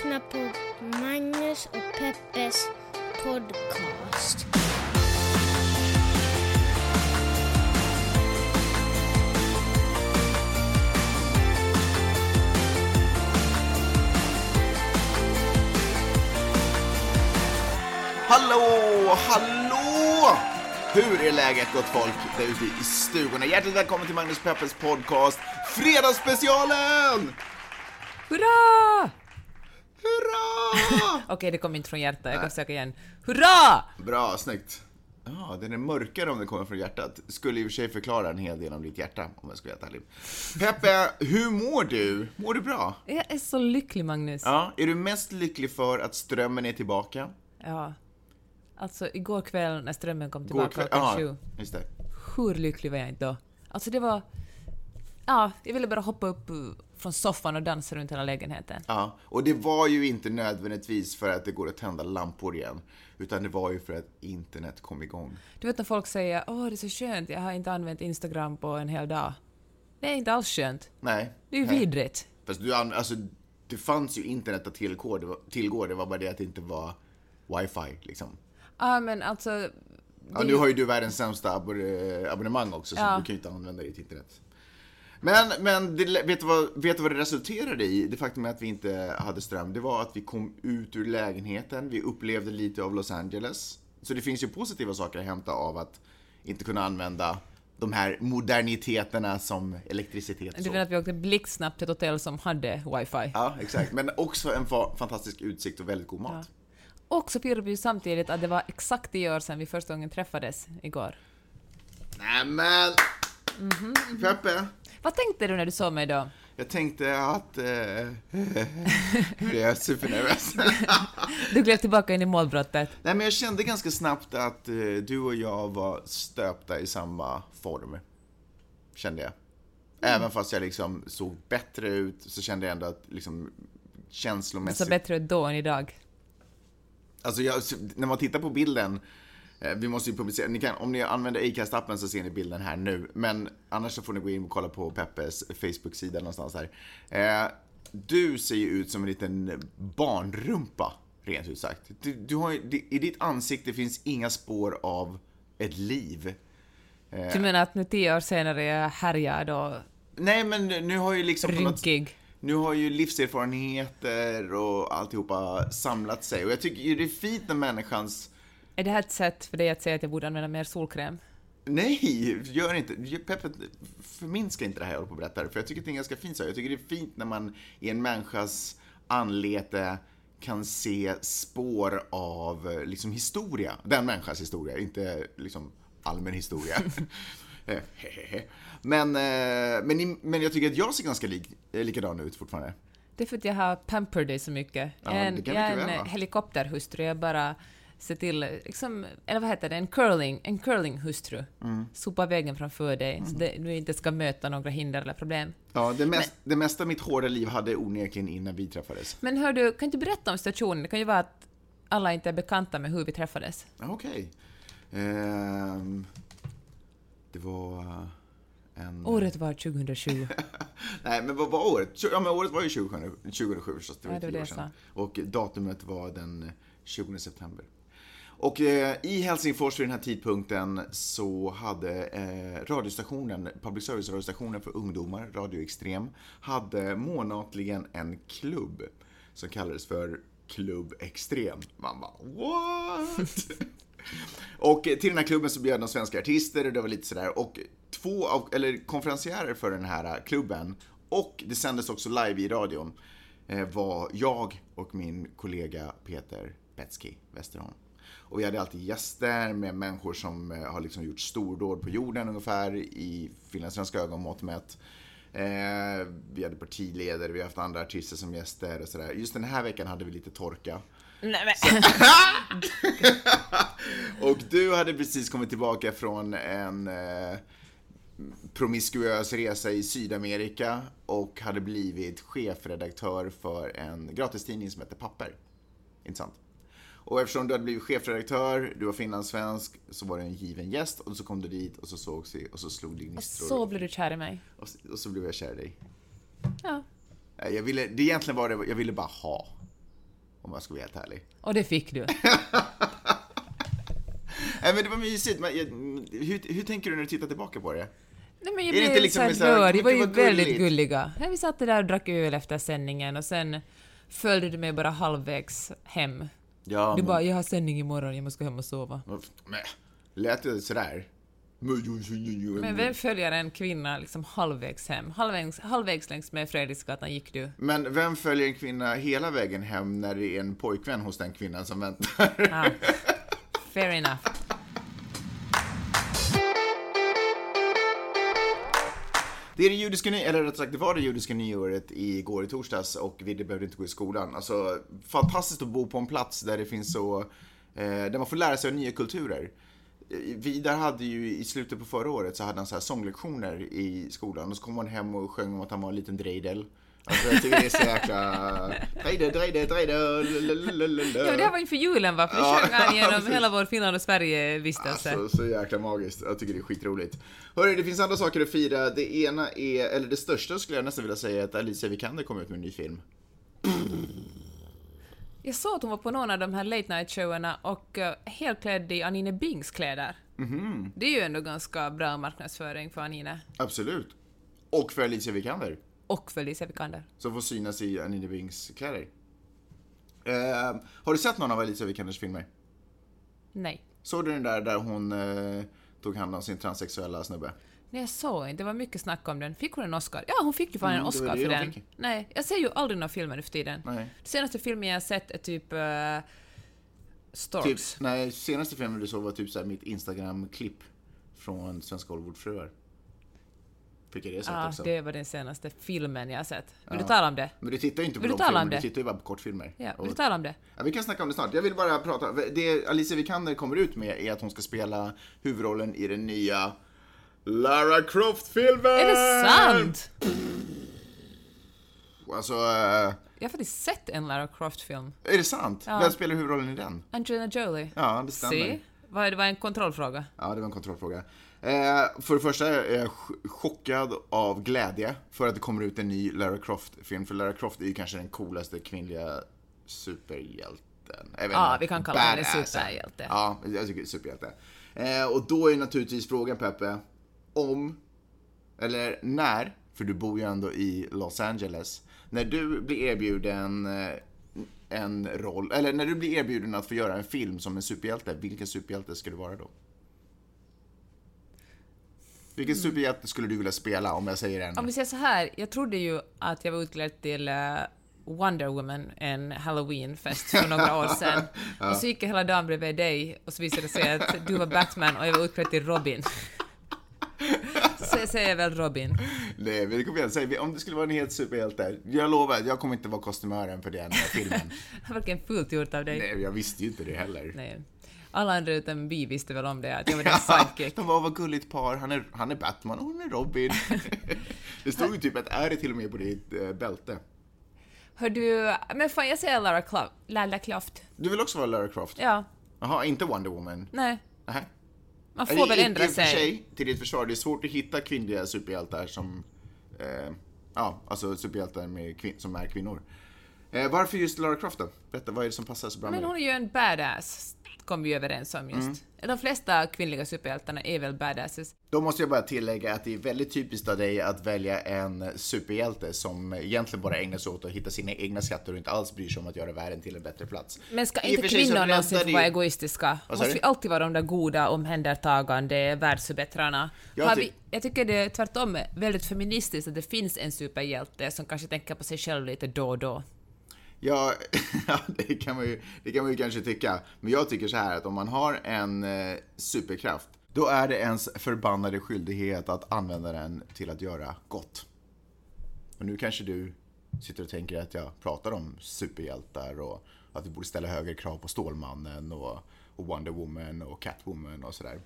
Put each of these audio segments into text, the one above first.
lyssnar på Magnus och Peppes podcast. Hallå, hallå! Hur är läget gott folk där ute i stugorna? Hjärtligt välkommen till Magnus Peppers podcast Fredagsspecialen! Hurra! Okej, det kom inte från hjärtat. Jag kan försöka igen. Hurra! Bra, snyggt. Ja, den är mörkare om den kommer från hjärtat. Skulle i och för sig förklara en hel del om ditt hjärta, om jag ska vara ärlig. Peppe, hur mår du? Mår du bra? Jag är så lycklig, Magnus. Ja, är du mest lycklig för att strömmen är tillbaka? Ja. Alltså, igår kväll när strömmen kom tillbaka kväll- klockan sju. just det. Hur lycklig var jag inte då? Alltså, det var... Ja, jag ville bara hoppa upp från soffan och dansa runt hela lägenheten. Ja, och det var ju inte nödvändigtvis för att det går att tända lampor igen, utan det var ju för att internet kom igång. Du vet när folk säger åh, det är så skönt, jag har inte använt Instagram på en hel dag. Det är inte alls skönt. Nej. Det är ju vidrigt. Fast du, alltså, det fanns ju internet att tillgå, det var, tillgå, det var bara det att det inte var wifi liksom. Ja, men alltså... Ja, nu har ju du världens sämsta abonne- abonnemang också, så Ja. du kan ju inte använda ditt internet. Men, men det, vet, du vad, vet du vad det resulterade i? Det faktum att vi inte hade ström, det var att vi kom ut ur lägenheten, vi upplevde lite av Los Angeles. Så det finns ju positiva saker att hämta av att inte kunna använda de här moderniteterna som elektricitet. Du vet att vi åkte blixtsnabbt till ett hotell som hade wifi. Ja, exakt. Men också en fa- fantastisk utsikt och väldigt god mat. Och så pirrade vi samtidigt att det var exakt tio år sedan vi första gången träffades igår. Nämen! Mhm, Peppe, Vad tänkte du när du såg mig då? jag tänkte att... Eh, jag är supernervös. Du gled tillbaka in i målbrottet. Nej, men jag kände ganska snabbt att eh, du och jag var stöpta i samma form. Kände jag. Även fast jag liksom såg bättre ut så kände jag ändå att liksom känslomässigt... såg bättre ut då än idag. Alltså jag, när man tittar på bilden, vi måste ju publicera, ni kan, om ni använder Acast-appen så ser ni bilden här nu, men annars så får ni gå in och kolla på Peppes Facebook-sida någonstans här. Eh, du ser ju ut som en liten barnrumpa, rent ut sagt. Du, du har, I ditt ansikte finns inga spår av ett liv. Du menar att nu tio år senare är jag härjad och Nej, men nu har ju liksom... något- rynkig? Nu har ju livserfarenheter och alltihopa samlat sig. Och jag tycker ju det är fint när människans Är det här ett sätt för dig att säga att jag borde använda mer solkräm? Nej, gör inte. Peppe, förminska inte det här jag håller på att berätta. För jag tycker att det är ganska fint så. Jag tycker det är fint när man i en människas anlete kan se spår av eh, liksom historia. Den människans historia, inte liksom allmän historia. men, eh, men, men jag tycker att jag ser ganska lik, eh, likadan ut fortfarande. Det är för att jag har pampered dig så mycket. Ja, jag är en, jag är en helikopterhustru, jag bara ser till, liksom, eller vad heter det, en curling, en curlinghustru. Mm. Sopa vägen framför dig, så det, du inte ska möta några hinder eller problem. Ja, det, mest, det mesta av mitt hårda liv hade onekligen innan vi träffades. Men hör du, kan du berätta om situationen? Det kan ju vara att alla inte är bekanta med hur vi träffades. Okej. Ehm, det var eh, en... Året var 2020. Nej, men vad var året? Ja, men året var ju 2007, 2007 så det var Ja, det tio år sedan. Och datumet var den 20 september. Och eh, i Helsingfors vid den här tidpunkten så hade eh, radiostationen, public service-radiostationen för ungdomar, Radio Extrem, hade månatligen en klubb som kallades för Klubb Extrem. Man bara what? Och till den här klubben så bjöd de svenska artister och det var lite sådär. Och två av, eller konferencierer för den här klubben, och det sändes också live i radion, eh, var jag och min kollega Peter Betsky Westerholm. Och vi hade alltid gäster med människor som eh, har liksom gjort stordåd på jorden ungefär i finlandssvenska ögonmått mätt. Eh, vi hade partiledare, vi har haft andra artister som gäster och sådär. Just den här veckan hade vi lite torka. Nej, men. Och du hade precis kommit tillbaka från en eh, promiskuös resa i Sydamerika och hade blivit chefredaktör för en gratistidning som heter Papper. Intressant. Och eftersom du hade blivit chefredaktör, du var finlandssvensk, så var du en given gäst och så kom du dit och så sågs vi och så slog det Och gnistor. så blev du kär i mig. Och, och så blev jag kär i dig. Ja. Jag ville, det egentligen var det, jag ville bara ha. Om jag ska vara helt ärlig. Och det fick du. Nej men det var mysigt. Men, jag- hur, hur tänker du när du tittar tillbaka på det? Nej, men jag blev inte liksom så här så rörd. Det var ju väldigt gulligt? gulliga. Vi satt där och drack öl efter sändningen och sen följde du mig bara halvvägs hem. Ja, Du men, bara, jag har sändning imorgon, jag måste gå hem och sova. men, lät det sådär? Men vem följer en kvinna liksom halvvägs hem? Halvvägs, halvvägs längs med Fredriksgatan gick du. Men vem följer en kvinna hela vägen hem när det är en pojkvän hos den kvinnan som väntar? Ja. Fair enough. Det är det judiska nyåret, eller rättare sagt det var det judiska nyåret igår i torsdags och Vidde behövde inte gå i skolan. Alltså fantastiskt att bo på en plats där det finns så, eh, där man får lära sig av nya kulturer. Eh, Vidar hade ju i slutet på förra året så hade han så här sånglektioner i skolan och så kom han hem och sjöng om att han var en liten drejdel. Alltså jag tycker det är så jäkla... Drejdel, drejdel, lalalala. Ja, det här var inför julen va? För det Ja, sjöng han genom hela vår Finland och Sverige-vistelse. Alltså, så jäkla magiskt. Jag tycker det är skitroligt. Hörru, det finns andra saker att fira. Det ena är, eller det största skulle jag nästan vilja säga, är att Alicia Vikander kommer ut med en ny film. Jag såg att hon var på någon av de här late night showerna och uh, helt klädd i Anine Bings kläder. Mhm. Det är ju ändå ganska bra marknadsföring för Anine. Absolut. Och för Alicia Vikander, Och för Lisa Vikander. som får synas i Anine Bings kläder. Eh, har du sett någon av Alicia Vikanders filmer? Nej. Såg du den där där hon eh, tog hand om sin transsexuella snubbe? Nej, jag såg inte. Det var mycket snack om den. Fick hon en Oscar? Ja, hon fick ju fan Mm, en var Oscar för den. fick. Nej, jag ser ju aldrig några filmer nu för tiden. Nej. Den senaste filmen jag har sett är typ... Uh, Typ, Storks. nej, senaste filmen du såg var typ så mitt Instagram-klipp från Svenska Hollywoodfruar. Fick jag det sett Ja, också? det var den senaste filmen jag har sett. Vill Ja. du tala om det? Men du tittar ju inte på Vill du du tittar ju bara på kortfilmer. Ja, vill du tala om det? Ja, vi kan snacka om det snart. Jag vill bara prata. Det Alicia Vikander kommer ut med är att hon ska spela huvudrollen i den nya Lara Croft-filmen! Är det sant? Alltså, eh, Jag har faktiskt sett en Lara Croft-film. är det sant? Ja. Vem spelar huvudrollen i den? Angelina Jolie. Ja, det stämmer. Se? Vad- Det var en kontrollfråga. Ja, det var en kontrollfråga. Eh, för det första är jag ch- chockad av glädje för att det kommer ut en ny Lara Croft-film. För Lara Croft är ju kanske den coolaste kvinnliga superhjälten. Vet Ja, vi kan kalla henne superhjälte. Ja, jag tycker superhjälte. Eh, och då är naturligtvis frågan Peppe, om, eller när, för du bor ju ändå i Los Angeles, när du blir erbjuden eh, en roll, eller när du blir erbjuden att få göra en film som en superhjälte, vilken superhjälte ska du vara då? Vilken superhjälte skulle du vilja spela om jag säger en? Om vi säger så här, jag trodde ju att jag var utklädd till eh, Wonder Woman en halloweenfest för några år sedan. Och så gick jag hela dagen bredvid dig och så visade det sig att du var Batman och jag var utklädd till Robin. så jag säger väl Robin. Nej, men kom igen, säg, om det skulle vara en helt superhjälte, jag lovar, jag kommer inte vara kostymören för den filmen. Det var verkligen fult gjort av dig. Nej, jag visste ju inte det heller. Nej. Alla andra utom vi visste väl om det, att jag var deras sidekick. De var vad gulligt par, han är, han är Batman och hon är Robin. det stod ju typ ett R till och med på ditt eh, bälte. Hör du, men fan jag säger Lara Croft. Lara Croft. Du vill också vara Lara Croft? Ja, Jaha, inte Wonder Woman? nej. Nähä. Man får väl ändra och för sig. sig, till ditt försvar, det är svårt att hitta kvinnliga superhjältar som... Eh, ja, alltså superhjältar med kvin- som är kvinnor. Eh, varför just Lara Croft då? Berätta, vad är det som passar så bra Men med hon är ju en badass, kom vi överens om just. Mm. De flesta kvinnliga superhjältarna är väl badasses. Då måste jag bara tillägga att det är väldigt typiskt av dig att välja en superhjälte som egentligen bara ägnar sig åt att hitta sina egna skatter och inte alls bryr sig om att göra världen till en bättre plats. Men ska inte kvinnor någonsin få vara egoistiska? Måste vi alltid vara de där goda, omhändertagande världsförbättrarna? Jag ty- vi, jag tycker det är tvärtom väldigt feministiskt att det finns en superhjälte som kanske tänker på sig själv lite då och då. Ja, det, kan man ju, det kan man ju kanske tycka. Men jag tycker så här att om man har en eh, superkraft, då är det ens förbannade skyldighet att använda den till att göra gott. Och nu kanske du sitter och tänker att jag pratar om superhjältar och att vi borde ställa högre krav på Stålmannen och, och Wonder Woman och Catwoman och sådär.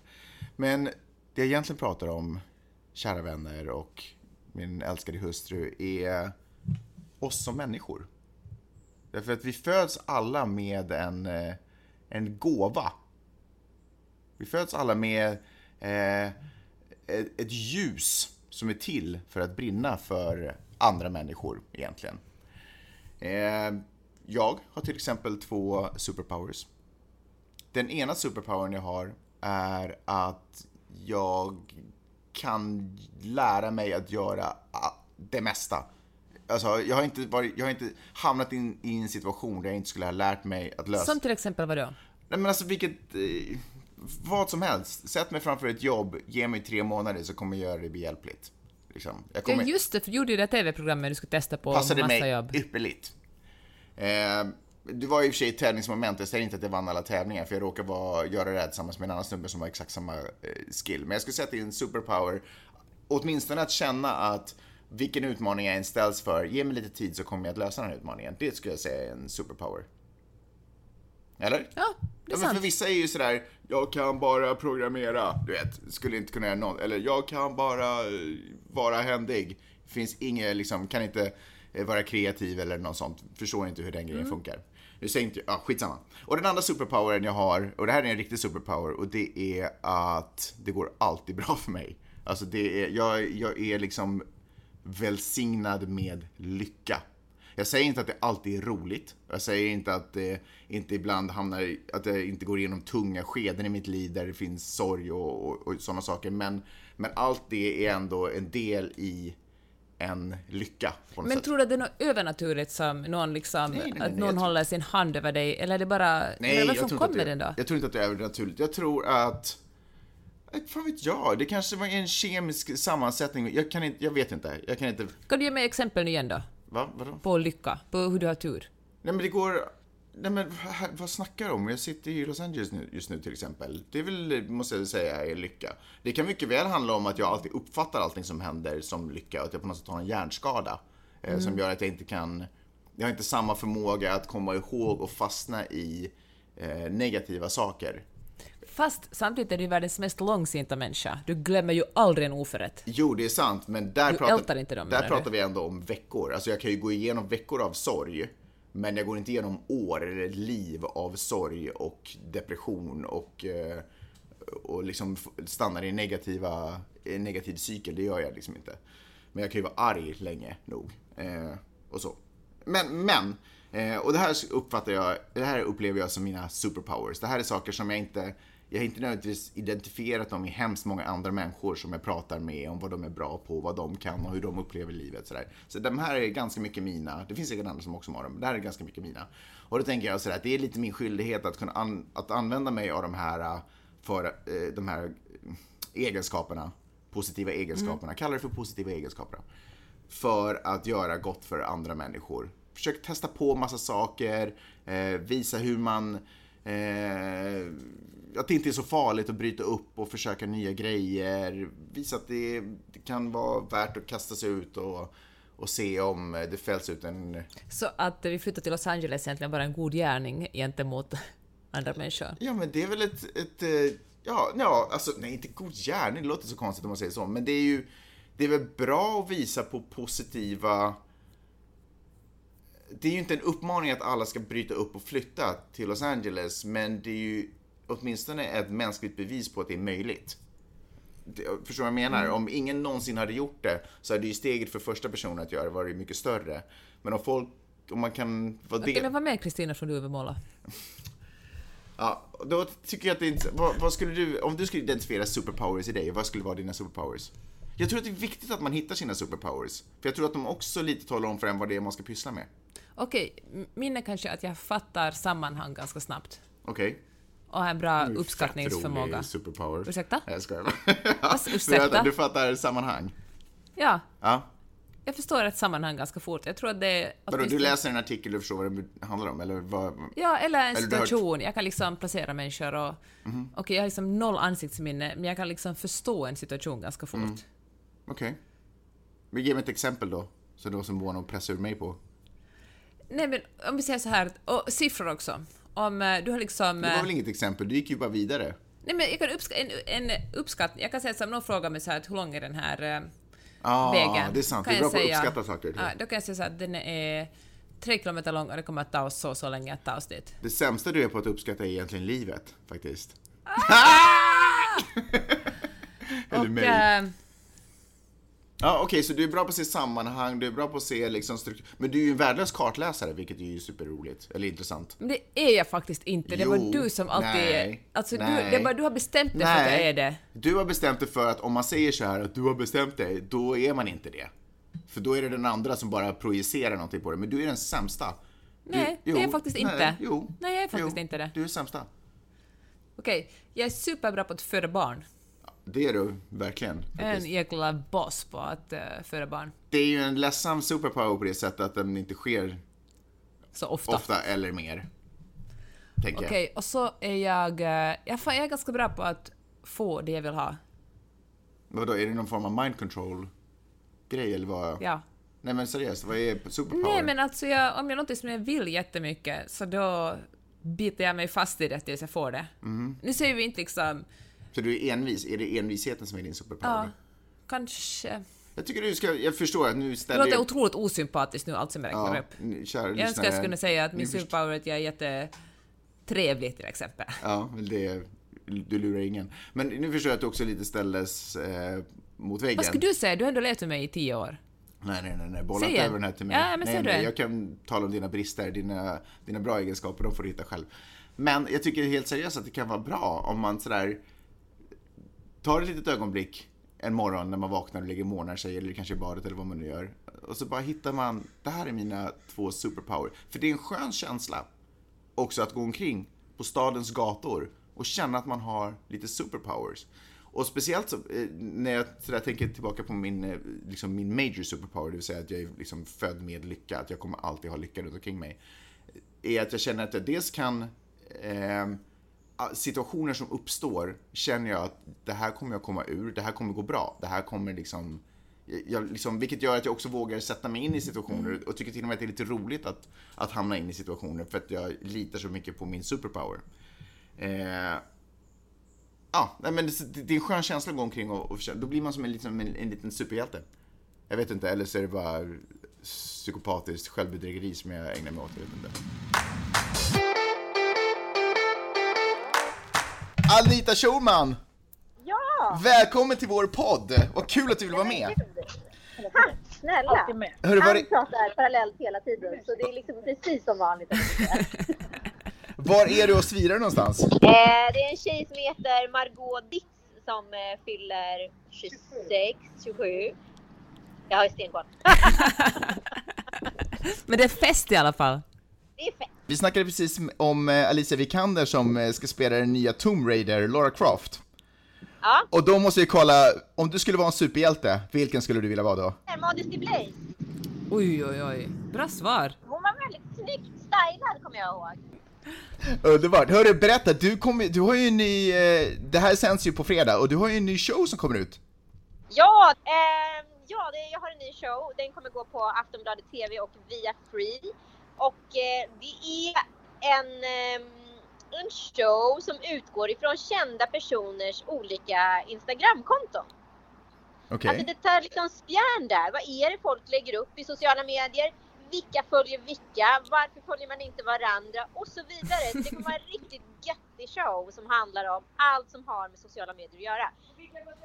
Men det jag egentligen pratar om, kära vänner och min älskade hustru, är oss som människor. Därför att vi föds alla med en, eh, en gåva. Vi föds alla med eh, ett, ljus som är till för att brinna för andra människor egentligen. Eh, jag har till exempel två superpowers. Den ena superpowern jag har är att jag kan lära mig att göra det mesta. Alltså, jag har inte, varit, jag har inte hamnat in, i en situation där jag inte skulle ha lärt mig att lösa... Som till exempel vad då? Nej men alltså vilket... Eh, vad som helst. Sätt mig framför ett jobb, ge mig tre månader så kommer jag göra det behjälpligt. Liksom. Jag kommer, Ja, just det, för du gjorde ju det TV-programmet du skulle testa på passade massa mig jobb. ypperligt. Eh, det var i och för sig ett tävlingsmoment, jag säger inte att jag vann alla tävlingar för jag råkade vara, göra det här tillsammans med en annan snubbe som har exakt samma eh, skill. Men jag skulle säga att det är en superpower, åtminstone att känna att vilken utmaning jag än ställs för, ge mig lite tid så kommer jag att lösa den här utmaningen. Det skulle jag säga är en superpower. Eller? Ja, det är Ja, sant. för vissa är ju sådär, jag kan bara programmera, du vet, skulle inte kunna göra något. Eller jag kan bara eh, vara händig. Finns inget, liksom, kan inte eh, vara kreativ eller något sånt. Förstår inte hur den grejen funkar. Nu säger inte ja skitsamma. Och den andra superpowern jag har, och det här är en riktig superpower, och det är att det går alltid bra för mig. Alltså det är, jag, jag är liksom välsignad med lycka. Jag säger inte att det alltid är roligt. Jag säger inte att det inte ibland hamnar att det inte går igenom tunga skeden i mitt liv där det finns sorg och, och, och sådana saker. Men, men allt det är ändå en del i en lycka Men sätt. tror du att det är något övernaturligt som någon liksom, Nej, nej, nej, att någon jag tror- håller sin hand över dig, eller är det bara, Nej, eller jag att kommer den då? jag tror inte att det är övernaturligt. Jag tror att... eh, Fan vet jag, det kanske var en kemisk sammansättning. Jag kan inte, jag vet inte. Jag kan inte... Kan du ge mig exempel nu igen då? Va? Vadå? På lycka, på hur du har tur? Nej men det går... Nej men vad- snackar du om? Jag sitter i Los Angeles nu, just nu till exempel. Det är väl, måste jag säga, är lycka. Det kan mycket väl handla om att jag alltid uppfattar allting som händer som lycka och att jag på något sätt har en hjärnskada. Eh, som gör att jag inte kan... Jag har inte samma förmåga att komma ihåg och fastna i eh, negativa saker. Fast samtidigt är du världens mest långsinta människa. Du glömmer ju aldrig en oförrätt. Jo, det är sant, men där, Du pratar, inte dem, där pratar vi ändå om veckor. Alltså jag kan ju gå igenom veckor av sorg, men jag går inte igenom år eller liv av sorg och depression och, eh, och liksom stannar i negativa, i en negativ cykel. Det gör jag liksom inte. Men jag kan ju vara arg länge nog. Eh, och så. Men, men eh, och det här uppfattar jag, det här upplever jag som mina superpowers. Det här är saker som jag inte, jag har inte nödvändigtvis identifierat dem i hemskt många andra människor som jag pratar med om vad de är bra på, vad de kan och hur de upplever livet. Sådär. Så de här är ganska mycket mina. Det finns säkert andra som också har dem, men det här är ganska mycket mina. Och då tänker jag sådär att det är lite min skyldighet att kunna an, att använda mig av de här, eh, för, eh, de här egenskaperna, positiva egenskaperna, kalla det för positiva egenskaper. För att göra gott för andra människor. Försök testa på massa saker, visa hur man eh, att det inte är så farligt att bryta upp och försöka nya grejer. Visa att det, det kan vara värt att kasta sig ut och, och se om det fälls ut en... Så att vi flyttar till Los Angeles är egentligen bara en god gärning gentemot andra människor. Ja, men det är väl ett... ett ja, ja, alltså nej, inte god gärning, det låter så konstigt om man säger så, men det är ju... Det är väl bra att visa på positiva... Det är ju inte en uppmaning att alla ska bryta upp och flytta till Los Angeles, men det är ju åtminstone ett mänskligt bevis på att det är möjligt. Förstår du vad jag menar? Om ingen någonsin hade gjort det så hade ju steget för första personen att göra varit mycket större. Men om folk, om man kan vara Okej, del... men vad med Kristina från Duvemåla? Ja, då tycker jag att det inte... Vad, vad skulle du... Om du skulle identifiera superpowers i dig, vad skulle vara dina superpowers? Jag tror att det är viktigt att man hittar sina superpowers. För jag tror att de också lite talar om för en vad det är man ska pyssla med. Okej, min är kanske att jag fattar sammanhang ganska snabbt. Okej? Och har en bra Fett uppskattningsförmåga. superpower. Ursäkta? Jag skojar bara. ursäkta? Du fattar sammanhang? Ja, Ja. jag förstår ett sammanhang ganska fort. Jag tror att det är... Vadå, du läser en artikel och förstår vad det handlar om? Eller vad? Ja, eller en du situation. Jag kan liksom placera människor och... Mhm. Okej, jag har liksom noll ansiktsminne, men jag kan liksom förstå en situation ganska fort. Mm. Okej. Men ge mig ett exempel då. Så var som Bono pressar ur mig på. Nej, men om vi säger så här, och siffror också. Om eh, du har liksom... Det var eh, väl inget exempel? Du gick ju bara vidare. Nej, men jag kan uppska en, en uppskattning. Jag kan säga så här, om någon frågar mig så här, hur lång är den här eh, Ja, vägen? det är sant. Kan Du är bra jag på att uppskatta saker. Ja, då kan jag säga så att den är tre kilometer lång och det kommer att ta oss så så länge att ta oss dit. Det sämsta du är på att uppskatta är egentligen livet, faktiskt. Eller och, mig. Ja, okej, så du är bra på att se sammanhang, du är bra på att se liksom struktur. Men du är ju en värdelös kartläsare, vilket är ju superroligt. Eller intressant. Men det är jag faktiskt inte. Det Jo, var du som alltid... nej, alltså, nej. Du, det bara du har bestämt dig för att jag är det. Du har bestämt dig för att om man säger så här att du har bestämt dig, då är man inte det. För då är det den andra som bara projicerar någonting på det. Men du är den sämsta. Du, Nej, det är jag faktiskt inte. Nej, jo, Nej, jag är faktiskt jo, inte det. Du är sämsta. Okej, jag är superbra på att föda barn. Det är du verkligen. En jäkla boss på att uh, föda barn. Det är ju en ledsam superpower på det sättet att den inte sker Så ofta. ofta eller mer. Okej, och så är jag... eh, jag, är ganska bra på att få det jag vill ha. Vadå, är det någon form av mind control grej eller vad? Ja. Nej men seriöst, vad är superpower? Nej, men alltså jag, om jag någonting som jag vill jättemycket, så då biter jag mig fast i det tills jag får det. Mhm. Nu säger vi inte liksom... Så du är envis, är det envisheten som är din superpower? Ja, kanske... Jag tycker du ska, jag förstår att nu Det ställer låter jag... otroligt osympatiskt nu, allt som jag räknar Ja, upp. kära Jag önskar jag skulle säga att min superpower är att jag är jättetrevlig till exempel. Ja, det, du lurar ingen. Men nu förstår jag att du också lite ställdes eh, mot väggen. Vad skulle du säga? Du har ändå levt med mig i tio år. Nej, nej, nej, nej. bolla inte över den här till mig. Ja, nej, nej, jag kan tala om dina brister, dina, dina bra egenskaper, de får du hitta själv. Men jag tycker helt seriöst att det kan vara bra om man sådär tar ett litet ögonblick en morgon när man vaknar och lägger månar sig, eller kanske i badet eller vad man nu gör. Och så bara hittar man, det här är mina två superpower. För det är en skön känsla också att gå omkring på stadens gator och känna att man har lite superpowers. Och speciellt så, eh, när jag sådär tänker tillbaka på min, eh, liksom min major superpower, det vill säga att jag är liksom född med lycka, att jag kommer alltid ha lycka runt omkring mig. Eh, är att jag känner att jag dels kan eh, situationer som uppstår känner jag att det här kommer jag komma ur, det här kommer gå bra, det här kommer liksom jag, liksom, vilket gör att jag också vågar sätta mig in i situationer och tycker till och med att det är lite roligt att, att hamna in i situationer för att jag litar så mycket på min superpower. Eh, ja, men det, det är en skön känsla att gå omkring och, och då blir man som en, liksom, en, en liten superhjälte. Jag vet inte, eller så är det bara psykopatiskt självbedrägeri som jag ägnar mig åt, jag vet inte. Anita Schulman! Ja! Välkommen till vår podd! Vad kul att du vill vara med! Tack snälla! Hörru, var, Han är- pratar parallellt hela tiden så det är liksom precis som vanligt. var är du och svirar någonstans? Eh, det är en tjej som heter Margot Ditz som eh, fyller 26, 27. Jag har ju stenkoll. Men det är fest i alla fall. Det är fett. Vi snackade precis om eh, Alicia Vikander som eh, ska spela den nya Tomb Raider, Lara Croft. Ja, Och då måste vi kolla, om du skulle vara en superhjälte, vilken skulle du vilja vara då? Modesty Blaze. Oj, oj, oj. Bra svar. Hon var väldigt snyggt stylad kommer jag ihåg. Underbart! Hörru, berätta, du, kommer, du har ju en ny, eh, det här sänds ju på fredag, och du har ju en ny show som kommer ut. Ja, eh, ja det, jag har en ny show. Den kommer gå på Aftonbladet TV och via Free. Och eh, det är en, eh, en show som utgår ifrån kända personers olika Instagramkonton. Okej. Alltså det tar liksom spjärn där. Vad är det folk lägger upp i sociala medier? Vilka följer vilka? Varför följer man inte varandra? Och så vidare. Så det kommer vara en riktigt göttig show som handlar om allt som har med sociala medier att göra.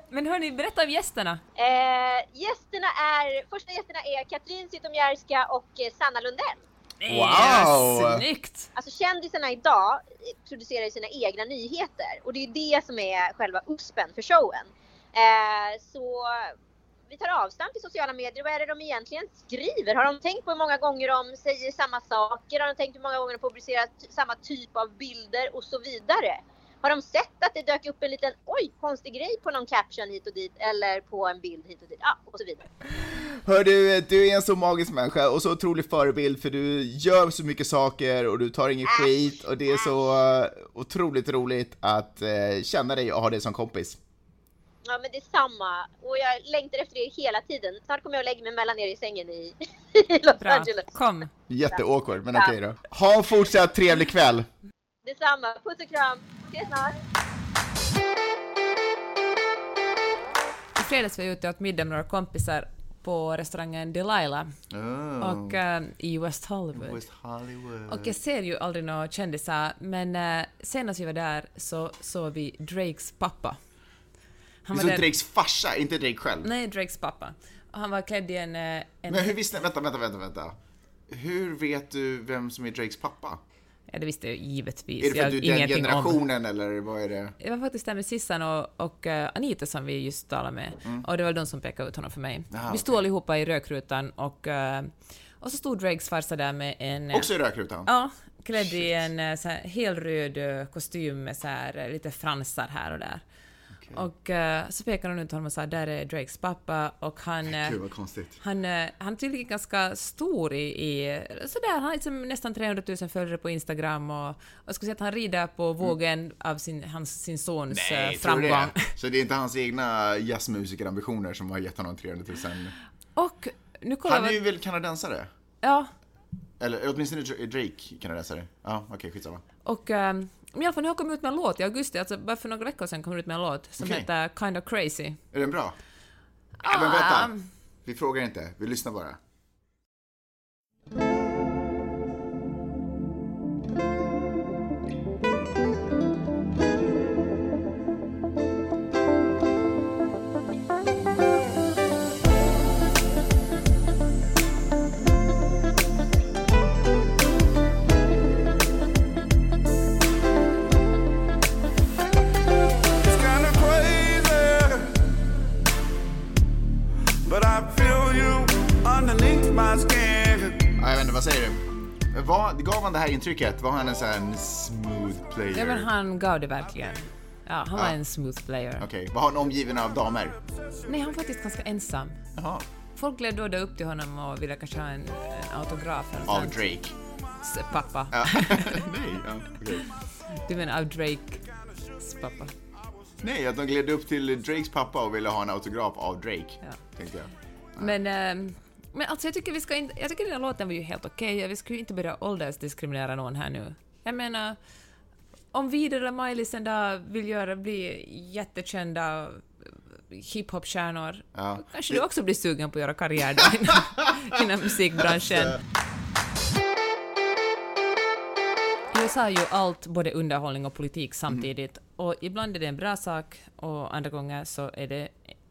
Men hörni, berätta om gästerna. Eh, gästerna är, första gästerna är Katrin Zytomierska och eh, Sanna Lundell. Wow! Snyggt! Alltså kändisarna idag producerar ju sina egna nyheter och det är det som är själva uspen för showen. Eh, så vi tar avstamp i sociala medier. Vad är det de egentligen skriver? Har de tänkt på hur många gånger de säger samma saker? Har de tänkt hur många gånger de publicerar samma typ av bilder och så vidare? Har de sett att det dök upp en liten oj, konstig grej på någon caption hit och dit eller på en bild hit och dit? Ja, och så vidare. Hör du, du är en så magisk människa och så otrolig förebild för du gör så mycket saker och du tar ingen skit och det är så eh, otroligt roligt att eh, känna dig och ha dig som kompis. Ja men detsamma. Och jag längtar efter det hela tiden. Snart kommer jag att lägga mig mellan er i sängen i, i Los Bra. Angeles. Kom. Jätteawkward, men okej då. Ha en fortsatt trevlig kväll! Detsamma. Puss och kram. Ses snart. I fredags var jag ute och åt middag med några kompisar på restaurangen Delilah och, eh, i West Hollywood. West Hollywood. Och jag ser ju aldrig några kändisar, men uh, senast vi var där så såg vi Drakes pappa. Han Du var såg där- Drakes farsa, inte Drake själv. Nej, Drakes pappa. Och han var klädd i en... eh, en Men hur visste Vänta, vänta, vänta, vänta. Hur vet du vem som är Drakes pappa? Ja, det visste jag givetvis. Är det för att du är den ingenting om. generationen eller vad är det? Det var faktiskt där med Sissan och, och eh, Anita som vi just talade med. Och det var de som pekade ut honom för mig. Mm. Jaha, vi stod allihopa i rökrutan och, eh, och så stod Drakes farsa där med en... eh, Också i rökrutan? Ja, klädd i en så här, helröd kostym med så här, lite fransar här och där. Och eh, så pekade hon ut honom och sa där är Drakes pappa och han... eh, Gud vad konstigt. han, eh, han är tydligen ganska stor i, i sådär, han har liksom nästan 300 000 följare på Instagram och, jag skulle säga att han rider på vågen av sin, hans, sin sons eh, tror du framgång. det? Så det är inte hans egna jazzmusikerambitioner som har gett honom 300 000? Och nu kollar Han är ju väl kanadensare? Ja, Eller åtminstone är Drake kanadensare? Ja, okej, skitsamma. och um, i alla fall nu har kommit ut med en låt i augusti, alltså bara för några veckor sedan kom det ut med en låt som Okej. heter Kind of Crazy. Är den bra? Nej, men vänta. Vi frågar inte, vi lyssnar bara. Vad säger du? Vad, gav han det här intrycket? Var han en sån här smooth player? Ja, men han gav det verkligen. Ja, han var en smooth player. Okej, var han omgiven av damer? Nej, han var faktiskt ganska ensam. Jaha. Folk gled då upp till honom och ville kanske ha en, en autograf Av. Drake? S- Pappa. Ja. Nej, ja, okej. Du menar av Drakes pappa? Nej, att de gled upp till Drakes pappa och ville ha en autograf av Drake, Ja. tänkte jag. Men, ehm, men alltså jag tycker vi ska inte, jag tycker den här låten var ju helt okej. Vi skulle inte börja åldersdiskriminera någon här nu. Jag menar, om vi eller Maj-Lis en dag vill göra, bli jättekända hiphop-stjärnor, Ja. kanske du också blir sugen på att göra karriär inom, inom musikbranschen. I USA är ju allt både underhållning och politik samtidigt, och ibland är det en bra sak och andra gånger så är det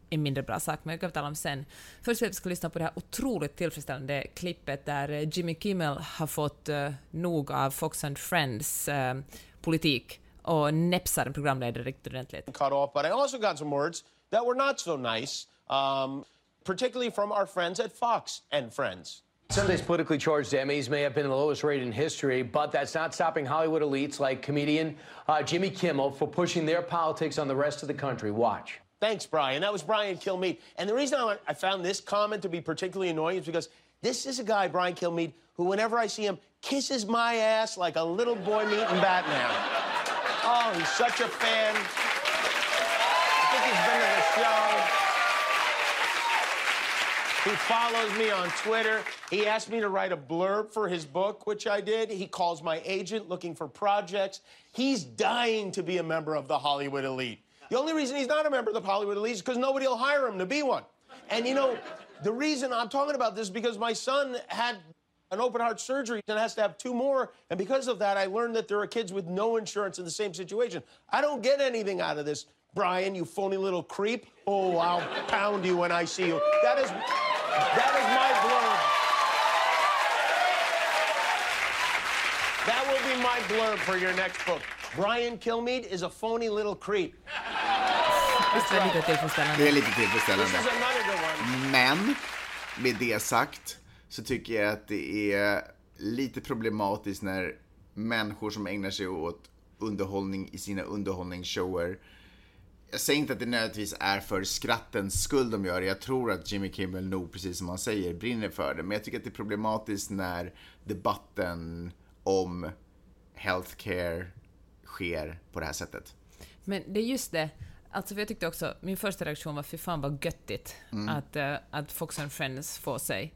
en mindre bra sak, men jag kan tala om sen. Först vill jag att vi ska lyssna på det här otroligt tillfredsställande klippet där eh, Jimmy Kimmel har fått uh, nog av Fox and Friends eh, politik och näpsar en programledare riktigt ordentligt. cut off, but I also got some words that were not so nice, um, particularly from our friends at Fox and Friends. Sunday's politically charged Emmys may have been the lowest rate in history, but that's not stopping Hollywood elites like comedian uh, Jimmy Kimmel for pushing their politics on the rest of the country. Watch. Thanks, Brian. That was Brian Kilmeade. And the reason I I found this comment to be particularly annoying is because this is a guy, Brian Kilmeade, who whenever I see him kisses my ass like a little boy meeting Batman. Oh, he's such a fan. I think he's been to the show. He follows me on Twitter. He asked me to write a blurb for his book, which I did. He calls my agent looking for projects. He's dying to be a member of the Hollywood elite. The only reason he's not a member of the Hollywood elite is because nobody will hire him to be one. And you know, the reason I'm talking about this is because my son had an open heart surgery and has to have two more. And because of that, I learned that there are kids with no insurance in the same situation. I don't get anything out of this. Brian, you phony little creep. Oh, I'll pound you when I see you. That is that is my blurb. That will be my blurb for your next book. Brian Kilmeade is a phony little creep. Visst var det lite tillfredsställande? Det är lite tillfredsställande. Men med det sagt så tycker jag att det är lite problematiskt när människor som ägnar sig åt underhållning i sina underhållningsshower jag säger inte att det nödvändigtvis är för skrattens skull de gör det. Jag tror att Jimmy Kimmel nog, precis som han säger, brinner för det. Men jag tycker att det är problematiskt när debatten om healthcare sker på det här sättet. Men det är just det. Alltså för jag tyckte också, min första reaktion var fy fan vad göttigt att, eh, att Fox and Friends får sig.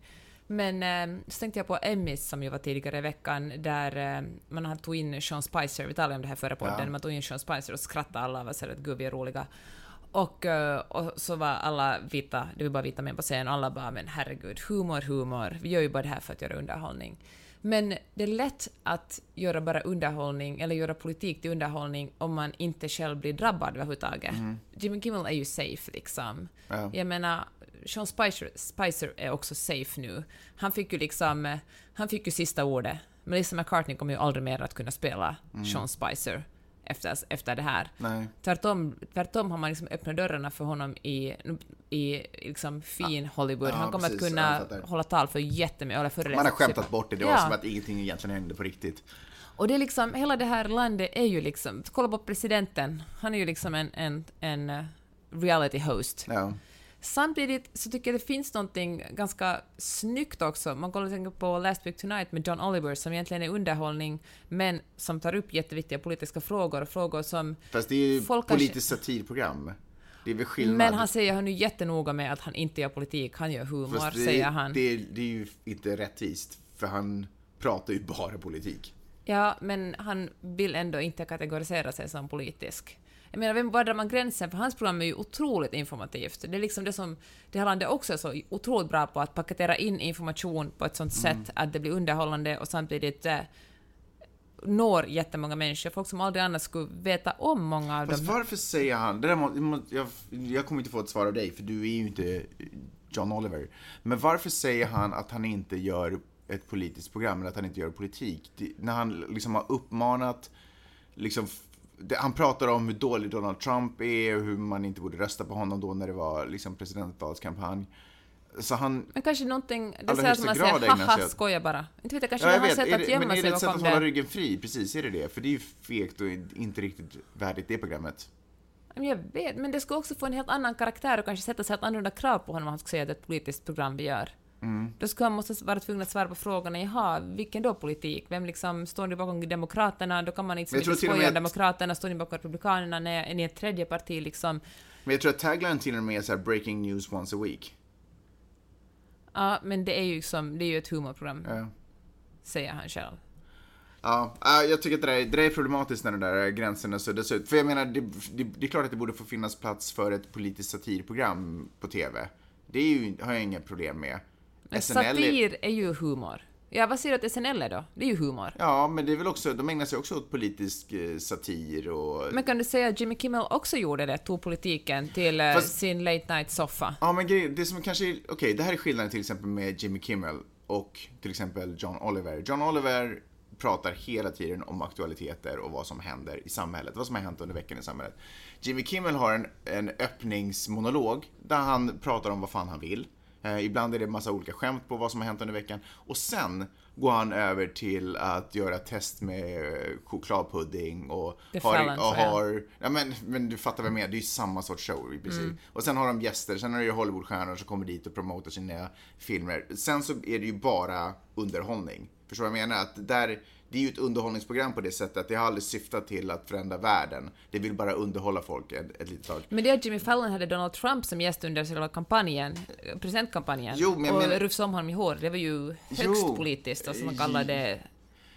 Men eh, så tänkte jag på Emmys som ju var tidigare i veckan, där eh, man hade tog in Sean Spicer, vi talade om det här förra podden, man tog in Sean Spicer och skrattade alla och så att gud vi är roliga. Och, och så var alla vita, det var bara vita män på scen, och alla bara men herregud, humor, humor, vi gör ju bara det här för att göra underhållning. Men det är lätt att göra bara underhållning, eller göra politik till underhållning, om man inte själv blir drabbad överhuvudtaget. Jimmy Kimmel är ju safe liksom. Ja. Jag menar, Sean Spicer, Spicer är också safe nu. Han fick ju liksom, eh, han fick ju sista ordet. Melissa McCartney kommer ju aldrig mer att kunna spela Sean Spicer efter, efter det här. Nej. Tvärtom, tvärtom har man liksom öppnat dörrarna för honom i, i liksom fin Hollywood. Ja, han kommer precis, att kunna hålla tal för jättemycket, eller. Man har skämtat bort det, det var Ja. som att ingenting egentligen hände på riktigt. Och det är liksom, hela det här landet är ju liksom, kolla på presidenten, han är ju liksom en, en, en eh, reality host. Ja. Samtidigt så tycker jag det finns någonting ganska snyggt också. Man kollar till exempel på Last Week Tonight med John Oliver som egentligen är underhållning men som tar upp jätteviktiga politiska frågor och frågor som... Fast det är ju Folk politiskt satirprogram. Det är väl skillnad. Men han säger han är jättenoga med att han inte gör politik, han gör humor, Fast det, säger han. Det, det är ju inte rättvist, för han pratar ju bara politik. Ja, men han vill ändå inte kategorisera sig som politisk. Jag menar, vem, var drar man gränsen? För hans program är ju otroligt informativt. Det är liksom det som det här landet också är så otroligt bra på, att paketera in information på ett sånt Mm. sätt att det blir underhållande och samtidigt eh, når jättemånga människor, folk som aldrig annars skulle veta om många av Fast dem. varför säger han, det där må, jag, jag kommer inte få ett svar av dig, för du är ju inte John Oliver. Men varför säger han att han inte gör ett politiskt program, eller att han inte gör politik? Det, när han liksom har uppmanat, liksom, han pratar om hur dålig Donald Trump är och hur man inte borde rösta på honom då när det var liksom presidentvalskampanj. Så han, Men kanske någonting, det säger som man säger haha, sig skoja bara. Inte vet jag, kanske Ja, det jag har vet. sätt Är att det, gömma men är sig det ett sätt att hålla det. ryggen fri? Precis, är det det? För det är ju fegt och inte riktigt värdigt det programmet. Men Jag vet, men det skulle också få en helt annan karaktär och kanske sätta sig helt annorlunda krav på honom om han skulle säga att det är ett politiskt program vi gör. Mm. Då skulle han måste vara tvungen att svara på frågorna, jaha, vilken då politik? Vem liksom, står ni bakom Demokraterna? Då kan man inte och skoja om Demokraterna, står ni bakom Republikanerna? Nej, är ni ett tredje parti liksom? Men jag tror att tagline till och med är så här breaking news once a week. Ja, men det är ju som, det är ju ett humorprogram, Ja. säger han själv. Ja, ja, jag tycker att det där, är- det där är problematiskt när de där gränserna suddas ut. För jag menar, det, det, det är klart att det borde få finnas plats för ett politiskt satirprogram på TV. Det är ju, har jag inga problem med. Men SNL satir är ju humor. Ja, vad säger du att SNL är då? Det är ju humor. Ja, men det är väl också, de ägnar sig också åt politisk eh, satir och... Men kan du säga att Jimmy Kimmel också gjorde det, tog politiken till eh, Fast- sin late night-soffa? Ja, men grejen, det som kanske är, okej, det här är skillnaden till exempel med Jimmy Kimmel och till exempel John Oliver. John Oliver pratar hela tiden om aktualiteter och vad som händer i samhället, vad som har hänt under veckan i samhället. Jimmy Kimmel har en, en öppningsmonolog där han pratar om vad fan han vill. Eh, ibland är det massa olika skämt på vad som har hänt under veckan. Och sen går han över till att göra test med eh, chokladpudding och The har, Fallon och har Ja, men, men du fattar vad jag menar, det är ju samma sorts show i princip. Och sen har de gäster, sen är det ju Hollywoodstjärnor som kommer dit och promotar sina filmer. Sen så är det ju bara underhållning. Förstår du vad jag menar? Att där, det är ju ett underhållningsprogram på det sättet det har aldrig syftat till att förändra världen. Det vill bara underhålla folk ett, ett litet tag. Men det att Jimmy Fallon hade Donald Trump som gäst under själva kampanjen, presidentkampanjen, Jo, men och menar- rufsade om honom i hår, det var ju högst Jo. politiskt, och som man kallar det.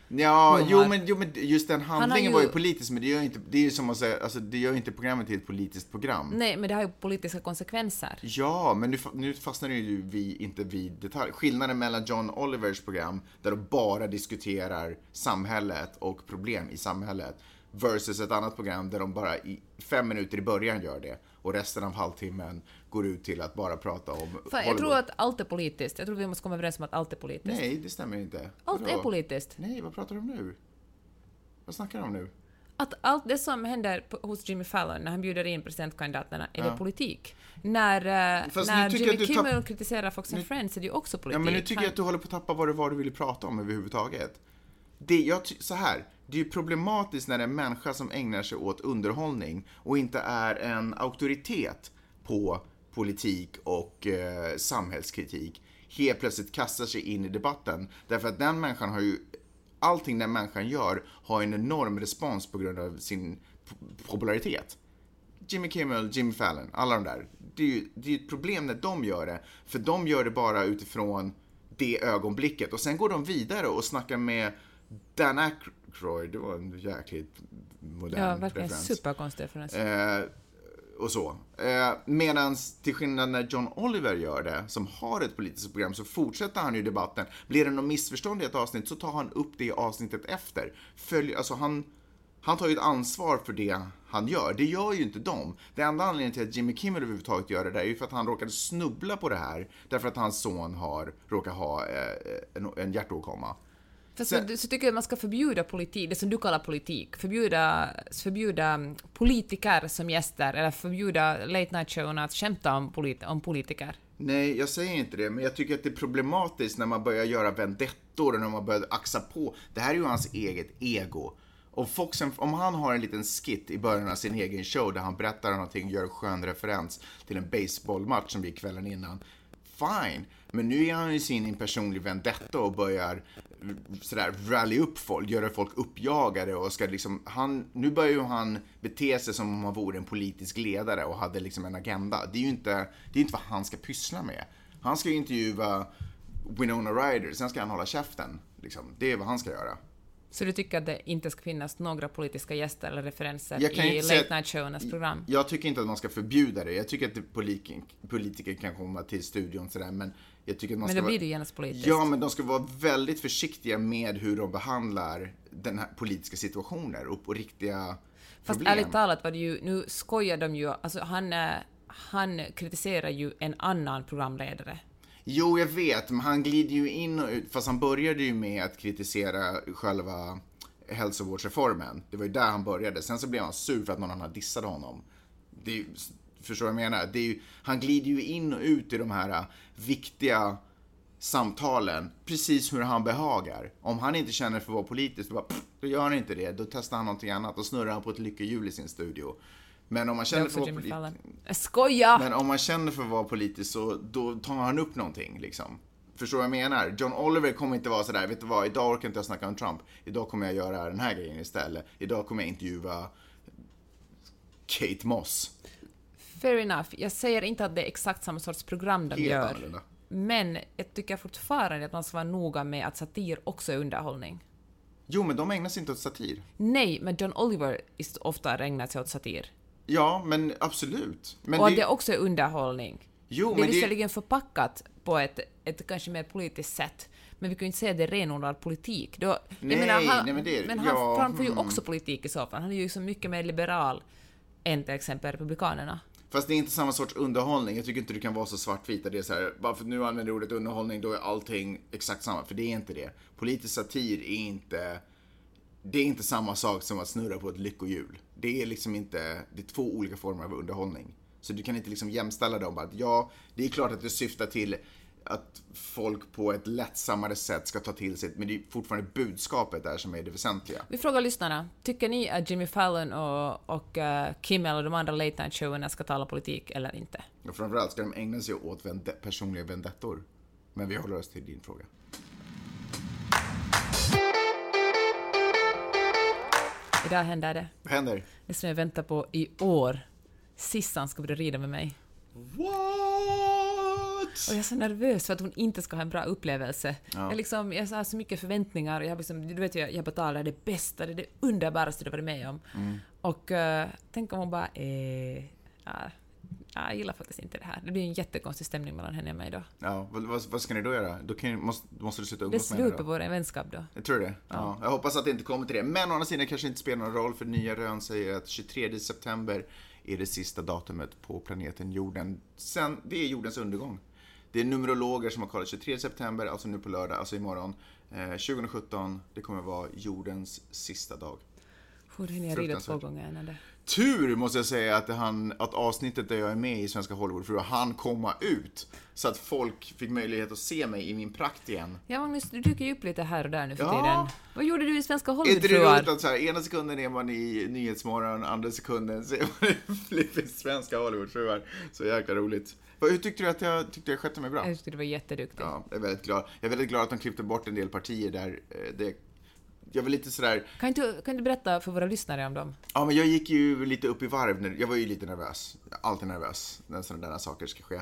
Ja, jo men, jo men just den handlingen ju- var ju politisk, men det gör inte, det är ju som att säga, alltså det gör inte programmet till ett politiskt program. Nej, men det har ju politiska konsekvenser. Ja, men nu, nu fastnar ju vi inte vid detalj. Skillnaden mellan John Olivers program, där de bara diskuterar samhället och problem i samhället, versus ett annat program där de bara i fem minuter i början gör det och resten av halvtimmen går ut till att bara prata om Fan, jag Hollywood. tror att allt är politiskt. Jag tror vi måste komma överens om att allt är politiskt. Nej, det stämmer inte. allt Vadå? är politiskt. Nej, vad pratar du om nu? Vad snackar du om nu? Att allt det som händer hos Jimmy Fallon när han bjuder in presidentkandidaterna, är Ja. det politik? När, eh, Fast nu när jag Jimmy Kimmel kritiserar Fox and Friends är det ju också politik. Ja, men nu tycker Han- jag att du håller på att tappa vad det var du ville prata om överhuvudtaget. Det, jag, så här, det är ju problematiskt när en människa som ägnar sig åt underhållning och inte är en auktoritet på politik och eh, samhällskritik helt plötsligt kastar sig in i debatten. Därför att den människan har ju, allting den människan gör har en enorm respons på grund av sin popularitet. Jimmy Kimmel, Jimmy Fallon, alla de där. Det är ju det är ju ett problem när de gör det. För de gör det bara utifrån det ögonblicket. Och sen går de vidare och snackar med Dan Aykroyd. Det var en jäkligt modern Ja, verkligen referens. superkonstig referens. Eh, och så. Eh, Medan till skillnad när John Oliver gör det, som har ett politiskt program, så fortsätter han ju debatten. Blir det något missförstånd i ett avsnitt så tar han upp det i avsnittet efter. Följ, alltså han, Han tar ju ett ansvar för det han gör. Det gör ju inte de. Det enda anledningen till att Jimmy Kimmel överhuvudtaget gör det där är ju för att han råkade snubbla på det här därför att hans son har, råkar ha eh, en, en hjärtåkomma. Fast så, så tycker jag att man ska förbjuda politik, det som du kallar politik, förbjuda, förbjuda politiker som gäster, eller förbjuda late night showen att skämta om, polit, om politiker. Nej, jag säger inte det, men jag tycker att det är problematiskt när man börjar göra vendettor och när man börjar axa på. Det här är ju hans eget ego. Och Foxen, om han har en liten skit i början av sin egen show där han berättar någonting, gör en skön referens till en baseballmatch som blir kvällen innan. Fine, men nu är han i sin personlig vendetta och börjar eh, sådär rally upp folk, göra folk uppjagade och ska liksom, han, nu börjar ju han bete sig som om han vore en politisk ledare och hade liksom en agenda. Det är ju inte, det är inte vad han ska pyssla med. Han ska ju intervjua Winona Ryder, sen ska han hålla käften. Liksom. Det är vad han ska göra. Så du tycker att det inte ska finnas några politiska gäster eller referenser i late night showernas program? Jag tycker inte att man ska förbjuda det. Jag tycker att politiker kan komma till studion sådär, men jag tycker att man Men ska då vara... blir det genast politiskt. Ja, men de ska vara väldigt försiktiga med hur de behandlar den här politiska situationer och på riktiga Fast problem. ärligt talat var det ju, nu skojar de ju, alltså han, han kritiserar ju en annan programledare. Jo, jag vet, men han glider ju in och ut, fast han började ju med att kritisera själva hälsovårdsreformen. Det var ju där han började. Sen så blev han sur för att någon annan dissade honom. Det är, ju- förstår du vad jag menar? Det är ju, han glider ju in och ut i de här äh, viktiga samtalen precis hur han behagar. Om han inte känner för att vara politisk, då, bara, pff, då gör han inte det. Då testar han någonting annat. Då snurrar han på ett lyckohjul i sin studio. Men om man känner för att vara politisk... Men om man känner för att vara politisk så då tar han upp någonting liksom. Förstår vad jag menar? John Oliver kommer inte vara sådär, vet du vad, idag orkar inte jag snacka om Trump. Idag kommer jag göra den här grejen istället. Idag kommer jag intervjua Kate Moss. Fair enough. Jag säger inte att det är exakt samma sorts program de Helt gör. annorlunda. Men jag tycker fortfarande att man ska vara noga med att satir också är underhållning. Jo, men de ägnar sig inte åt satir. Nej, men John Oliver ofta ägnar sig åt satir. Ja, men absolut. Men och att det, också är underhållning. Jo, det är men det- visserligen förpackat på ett, ett kanske mer politiskt sätt, men vi kan ju inte säga att det är renodlad politik. Då, Nej, menar, han, nej, men det är- han ja, framför ju hmm. också politik i så fall. Han är ju så mycket mer liberal än till exempel Republikanerna. Fast det är inte samma sorts underhållning. Jag tycker inte du kan vara så svartvit. att Det är så här, bara för att nu använder du ordet underhållning, då är allting exakt samma. För det är inte det. Politisk satir är inte... Det är inte samma sak som att snurra på ett lyckohjul. Det är liksom inte... Det är två olika former av underhållning. Så du kan inte liksom jämställa dem. Att ja, det är klart att det syftar till att folk på ett lättsammare sätt ska ta till sig, men det är fortfarande budskapet där som är det väsentliga. Vi frågar lyssnarna, tycker ni att Jimmy Fallon och, och eh, Kimmel och de andra late night showerna ska tala politik eller inte? Och framförallt ska de ägna sig åt vende- personliga vendettor. Men vi håller oss till din fråga. Idag händer det. Vad händer? Det som jag väntar på i år. Sissan ska börja rida med mig. What? Och jag är så nervös för att hon inte ska ha en bra upplevelse. Ja. Jag, liksom, jag har så mycket förväntningar jag, liksom, du vet, jag betalar det bästa, det är det underbaraste du varit med om. Mm. Och eh, tänk om hon bara eh, ja, jag gillar faktiskt inte det här. Det blir en jättekonstig stämning mellan henne och mig då. Ja, vad, vad, vad ska ni då göra? Då kan, måste, måste du sluta Det umgås med henne då? vår vänskap då. Jag tror det. Ja. Jag hoppas att det inte kommer till det. Men å andra sidan kanske inte spelar någon roll för nya rön säger att 23 september är det sista datumet på planeten jorden. Sen, det är jordens undergång. Det är numerologer som har kollat 23 september, alltså nu på lördag, alltså imorgon. Eh, 2017, det kommer vara jordens sista dag. Hur hinner jag rida två gånger innan det? Tur måste jag säga att, han, att avsnittet där jag är med i Svenska Hollywoodfruar han komma ut. Så att folk fick möjlighet att se mig i min prakt igen. Ja Magnus, du dyker ju upp lite här och där nu för Ja. tiden. Vad gjorde du i Svenska Är inte det roligt Hollywoodfruar? att så här, ena sekunden är man i Nyhetsmorgon, andra sekunden så är man i Flippis svenska Hollywoodfruar. Så jäkla roligt. Hur tyckte du att jag tyckte jag skötte mig bra? Jag tyckte du var jätteduktig. Ja, jag är väldigt glad. Jag är väldigt glad att de klippte bort en del partier där. eh, Det, jag var lite sådär, Kan, inte, kan du berätta för våra lyssnare om dem? ja men jag gick ju lite upp i varv. När, jag var ju lite nervös. Alltid nervös när sådana där saker ska ske.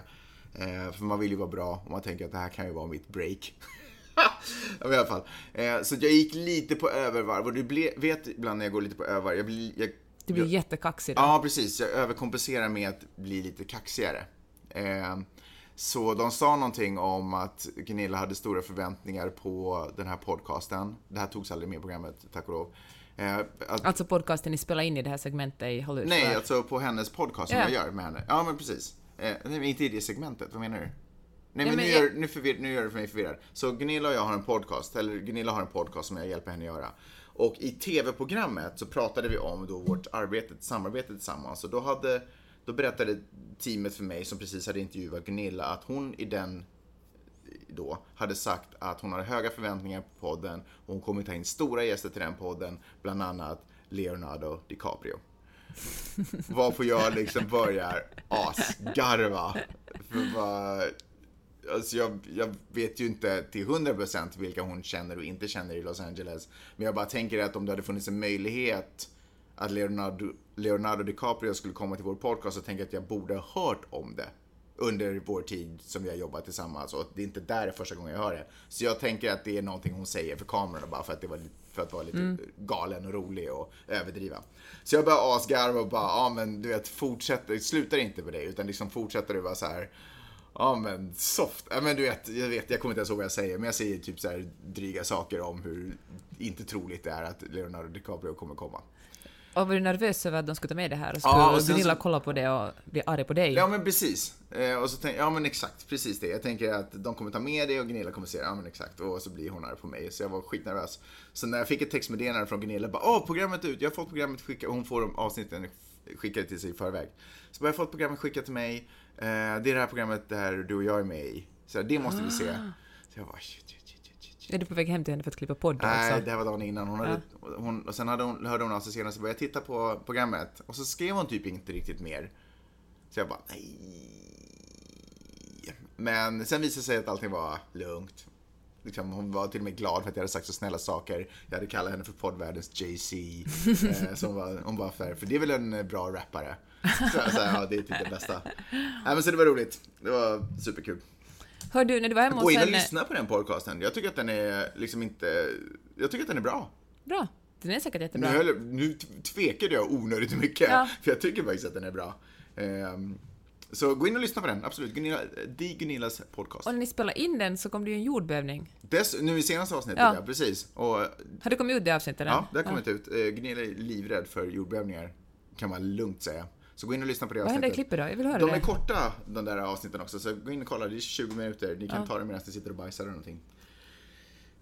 Eh, för man vill ju vara bra och man tänker att det här kan ju vara mitt break. i alla fall. Eh, så jag gick lite på övervarv och du ble, vet ibland när jag går lite på övervarv, jag blir, jag, Du blir jag, jättekaxig då. Ja, precis. Jag överkompenserar med att bli lite kaxigare. Eh, så de sa någonting om att Gunilla hade stora förväntningar på den här podcasten. Det här togs aldrig med i programmet, tack och lov. Eh, att, Alltså podcasten ni spelar in i det här segmentet i Hollywood. nej, Sådär. alltså på hennes podcast som Ja. jag gör med henne. Ja, men precis. Eh, inte i det segmentet, vad menar du? Nej, men, men nu, jag- gör, nu, förvir, nu gör det för mig förvirrad. Så Gunilla och jag har en podcast, eller Gunilla har en podcast som jag hjälper henne göra. Och i tv-programmet så pratade vi om då vårt arbete, samarbete tillsammans. Och då, hade, då berättade teamet för mig, som precis hade intervjuat Gunilla, att hon i den då hade sagt att hon hade höga förväntningar på podden och hon kommer ta in stora gäster till den podden, bland annat Leonardo DiCaprio. Varpå jag liksom börjar asgarva. För bara, alltså jag, jag vet ju inte till 100% vilka hon känner och inte känner i Los Angeles. Men jag bara tänker att om det hade funnits en möjlighet att Leonardo, Leonardo DiCaprio skulle komma till vår podcast så tänker jag att jag borde ha hört om det under vår tid som vi har jobbat tillsammans och det är inte där det första gången jag hör det. Så jag tänker att det är någonting hon säger för kamerorna bara för att, det var, för att vara lite galen och rolig och överdriva. Så jag börjar asgarva och bara, ja men du vet, fortsätter, slutar inte med det utan liksom fortsätter det vara så här. Ja men soft, ja men du vet, jag vet, jag kommer inte ens ihåg vad jag säger, men jag säger typ så här dryga saker om hur inte troligt det är att Leonardo DiCaprio kommer komma. Och var du nervös över att de skulle ta med det här? Och Ja, skulle och sen Gunilla så- kolla på det och bli arg på dig? Ja men precis. Eh, och så tänk, ja men exakt, precis det. Jag tänker att de kommer ta med det och Gunilla kommer säga ja men exakt. Och så blir hon arg på mig. Så jag var skitnervös. Så när jag fick ett textmeddelande från Gunilla, bara åh programmet är ut, jag har fått programmet skickat, hon får de avsnitten skickade till sig i förväg. Så bara, jag har fått programmet skickat till mig, eh, det är det här programmet där du och jag är med i. Så det måste vi se. Så jag bara shit, shit. Är du på väg hem till henne för att klippa podd Nej, alltså? det var dagen innan. Hon hade, hon, och sen hade hon, hörde hon av sig senare så började jag titta på programmet. Och så skrev hon typ inte riktigt mer. Så jag bara, nej. Men sen visade det sig att allting var lugnt. Liksom, hon var till och med glad för att jag hade sagt så snälla saker. Jag hade kallat henne för poddvärldens JC. eh, så hon, var, hon var för, för det är väl en eh, bra rappare. Så, jag sa, ja, det är typ det bästa. Nej, men så det var roligt. Det var superkul. Hör du, när du var hemma Gå in och henne... lyssna på den podcasten. Jag tycker att den är liksom inte... Jag tycker att den är bra. Bra. Den är säkert Nu, jättebra. höll, nu tvekade jag onödigt mycket, Ja. för jag tycker faktiskt att den är bra. Ehm, så gå in och lyssna på den, absolut. Gunilla, The Gunillas podcast. Och när ni spelade in den så kom det ju en jordbävning. Dess, nu i senaste avsnittet, Ja. ja. precis. Och, Har det kommit ut det avsnittet? ja, det har kommit ut. Eh, Gunilla är livrädd för jordbävningar, kan man lugnt säga. Så gå in och lyssna på det Vad hände i avsnittet. klippet då? Jag vill höra De det. är korta, de där avsnitten också, så gå in och kolla. Det är 20 minuter. Ni kan ta det medan ni sitter och bajsar eller någonting.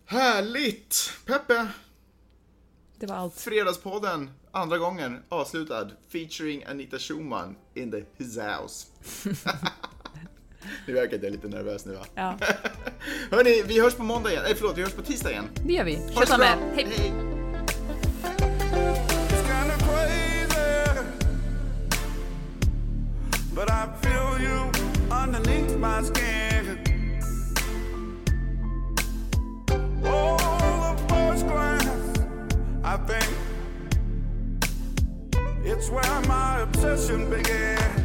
Härligt! Peppe! Det var allt. Fredagspodden, andra gången, avslutad, featuring Anita Schumann in the his house. det verkar jag är lite nervös nu va? Ja, Hörni, vi hörs på måndag igen, nej förlåt, vi hörs på tisdag igen. det gör vi. Ha det bra. er. Hej! Hej. But I feel you underneath my skin. Oh, the first glance, I think it's where my obsession began.